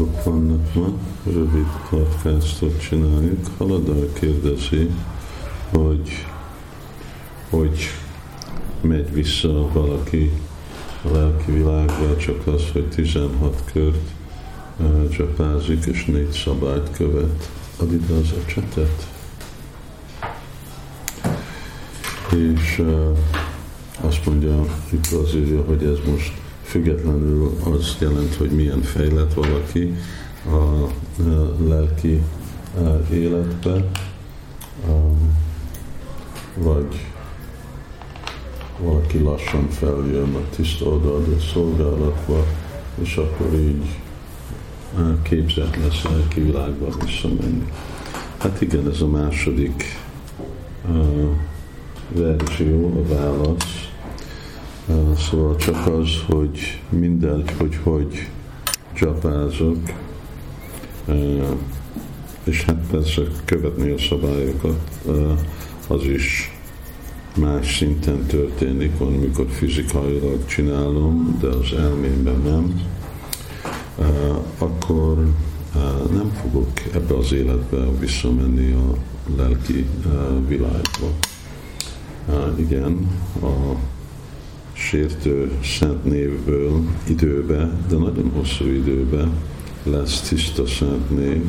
dolgok vannak ma, rövid podcastot csináljuk. Haladar kérdezi, hogy hogy megy vissza valaki a lelki világba, csak az, hogy 16 kört csapázik, és négy szabályt követ. Ad ide az ecsetet. És uh, azt mondja, itt az írja, hogy ez most függetlenül az jelent, hogy milyen fejlett valaki a lelki életbe, vagy valaki lassan feljön a tiszta odaadó szolgálatba, és akkor így képzett lesz a világba visszamenni. Hát igen, ez a második verzió, a válasz. Szóval csak az, hogy mindegy, hogy hogy csapázok, és hát persze követni a szabályokat, az is más szinten történik, van, amikor fizikailag csinálom, de az elmémben nem, akkor nem fogok ebbe az életbe visszamenni a lelki világba. Igen, a sértő szent névből időbe, de nagyon hosszú időbe lesz tiszta szent név,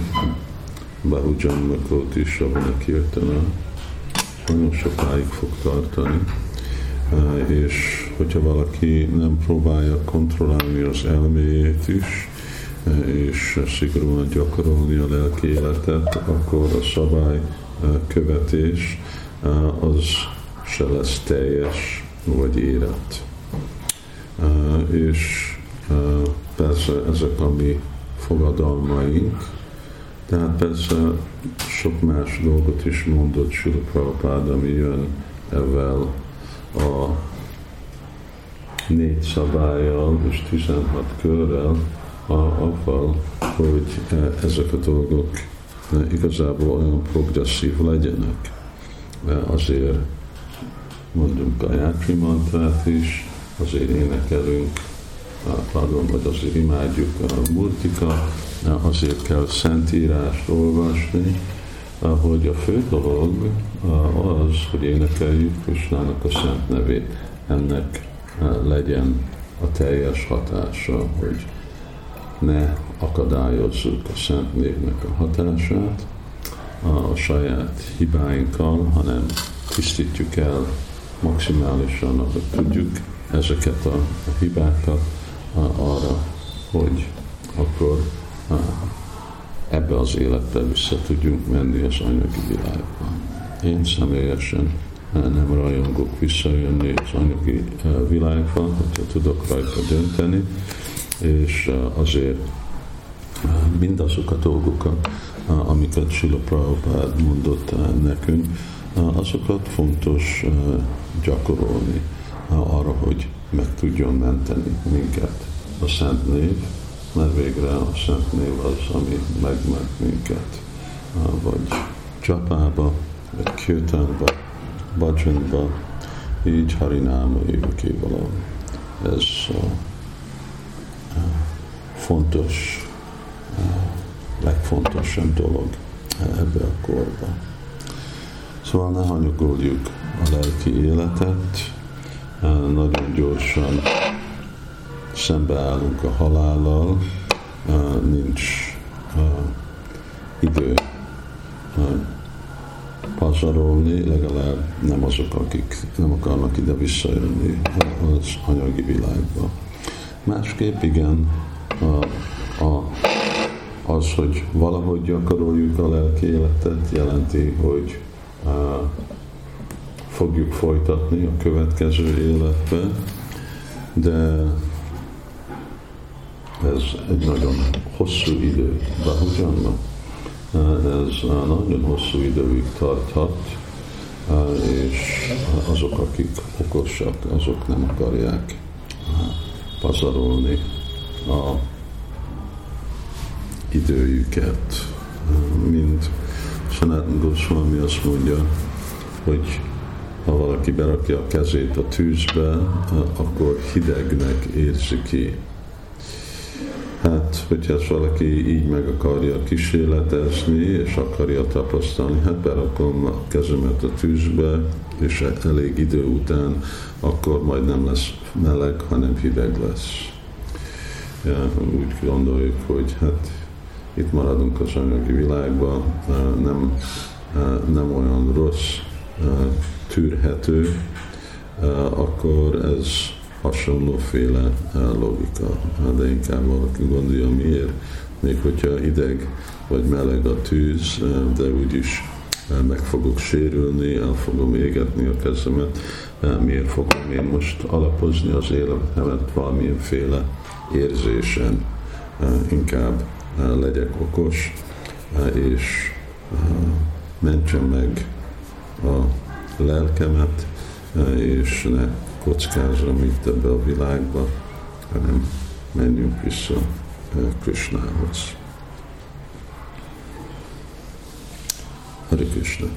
Bahujan Makot is, a Kirtana, nagyon sokáig fog tartani, és hogyha valaki nem próbálja kontrollálni az elméjét is, és szigorúan gyakorolni a lelki életet, akkor a szabály követés az se lesz teljes vagy érett. És persze ezek a mi fogadalmaink, tehát persze sok más dolgot is mondott Sula Prabhupád, ami jön ezzel a négy szabályjal és 16 körrel, avval, hogy ezek a dolgok igazából olyan progresszív legyenek. Azért mondunk a Játri is, azért énekelünk, pardon, vagy azért imádjuk a multika, azért kell szentírást olvasni, hogy a fő dolog az, hogy énekeljük Krisnának a szent nevét. Ennek legyen a teljes hatása, hogy ne akadályozzuk a szent névnek a hatását a saját hibáinkkal, hanem tisztítjuk el maximálisan, ahogy tudjuk ezeket a, hibákat arra, hogy akkor ebbe az életbe vissza tudjunk menni az anyagi világba. Én személyesen nem rajongok visszajönni az anyagi világba, hogyha tudok rajta dönteni, és azért mindazok a dolgokat, amiket Sula Prabhupád mondott nekünk, azokat fontos gyakorolni hogy meg tudjon menteni minket a Szent Név, mert végre a Szent Név az, ami megment minket, vagy csapába, vagy kirtánba, bhajanba, így harináma jövőkévaló. Ez fontos, legfontosabb dolog ebbe a korba. Szóval ne hanyagoljuk a lelki életet, nagyon gyorsan szembeállunk a halállal, nincs idő pazarolni, legalább nem azok, akik nem akarnak ide visszajönni az anyagi világba. Másképp igen, a, a, az, hogy valahogy gyakoroljuk a lelki életet, jelenti, hogy a, fogjuk folytatni a következő életbe, de ez egy nagyon hosszú idő. Bahujana, ez nagyon hosszú időig tarthat, és azok, akik okosak, azok nem akarják pazarolni a időjüket. Mint Sanatan Goswami azt mondja, hogy ha valaki berakja a kezét a tűzbe, akkor hidegnek érzi ki Hát, hogyha ezt valaki így meg akarja kísérletezni, és akarja tapasztalni, hát berakom a kezemet a tűzbe, és elég idő után akkor majd nem lesz meleg, hanem hideg lesz. Ja, úgy gondoljuk, hogy hát itt maradunk az anyagi világban, nem, nem olyan rossz, tűrhető, akkor ez hasonlóféle logika. De inkább valaki gondolja, miért, még hogyha hideg vagy meleg a tűz, de úgyis meg fogok sérülni, el fogom égetni a kezemet, miért fogom én most alapozni? Az életemet valamilyenféle érzésen, inkább legyek okos, és mentsem meg a lelkemet, és ne kockázom itt ebbe a világba, hanem menjünk vissza Krishnához. Hare Krishna.